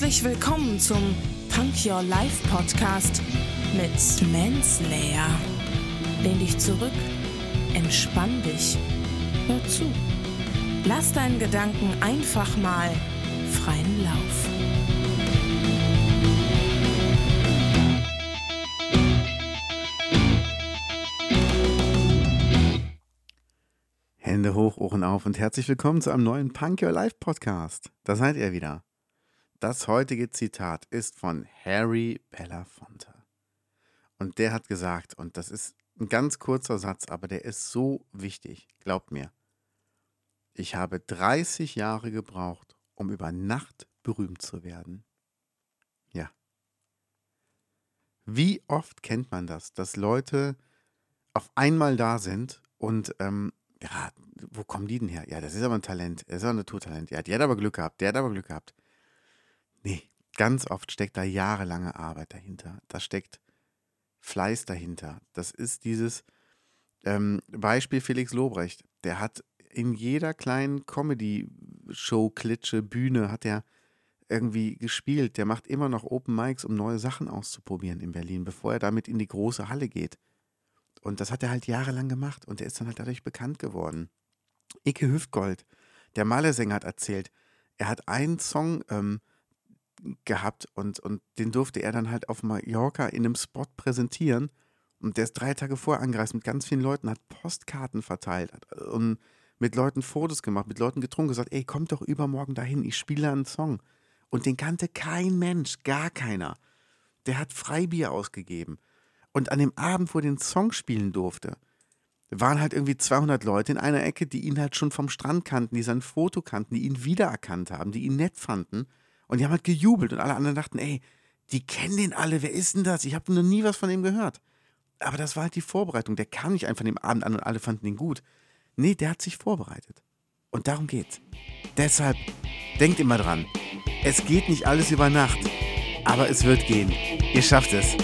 Herzlich willkommen zum Punk Your Life Podcast mit Manslayer. Lehn dich zurück, entspann dich, hör zu. Lass deinen Gedanken einfach mal freien Lauf. Hände hoch, Ohren auf und herzlich willkommen zu einem neuen Punk Your Life Podcast. Da seid ihr wieder. Das heutige Zitat ist von Harry Belafonte. Und der hat gesagt, und das ist ein ganz kurzer Satz, aber der ist so wichtig, glaubt mir. Ich habe 30 Jahre gebraucht, um über Nacht berühmt zu werden. Ja. Wie oft kennt man das, dass Leute auf einmal da sind und ähm, ja, wo kommen die denn her? Ja, das ist aber ein Talent, das ist aber ein Naturtalent. Ja, die hat aber Glück gehabt, der hat aber Glück gehabt. Nee, ganz oft steckt da jahrelange Arbeit dahinter. Da steckt Fleiß dahinter. Das ist dieses ähm, Beispiel Felix Lobrecht. Der hat in jeder kleinen Comedy-Show, Klitsche, Bühne, hat er irgendwie gespielt. Der macht immer noch Open Mics, um neue Sachen auszuprobieren in Berlin, bevor er damit in die große Halle geht. Und das hat er halt jahrelang gemacht und er ist dann halt dadurch bekannt geworden. Icke Hüftgold, der Malersänger, hat erzählt, er hat einen Song ähm, gehabt und, und den durfte er dann halt auf Mallorca in einem Spot präsentieren. Und der ist drei Tage vorher angereist mit ganz vielen Leuten, hat Postkarten verteilt hat, und mit Leuten Fotos gemacht, mit Leuten getrunken, gesagt, ey, kommt doch übermorgen dahin, ich spiele einen Song. Und den kannte kein Mensch, gar keiner. Der hat Freibier ausgegeben. Und an dem Abend, wo er den Song spielen durfte, waren halt irgendwie 200 Leute in einer Ecke, die ihn halt schon vom Strand kannten, die sein Foto kannten, die ihn wiedererkannt haben, die ihn nett fanden. Und die haben halt gejubelt und alle anderen dachten, ey, die kennen den alle, wer ist denn das? Ich habe noch nie was von ihm gehört. Aber das war halt die Vorbereitung. Der kam nicht einfach dem Abend an und alle fanden ihn gut. Nee, der hat sich vorbereitet. Und darum geht's. Deshalb denkt immer dran, es geht nicht alles über Nacht, aber es wird gehen. Ihr schafft es.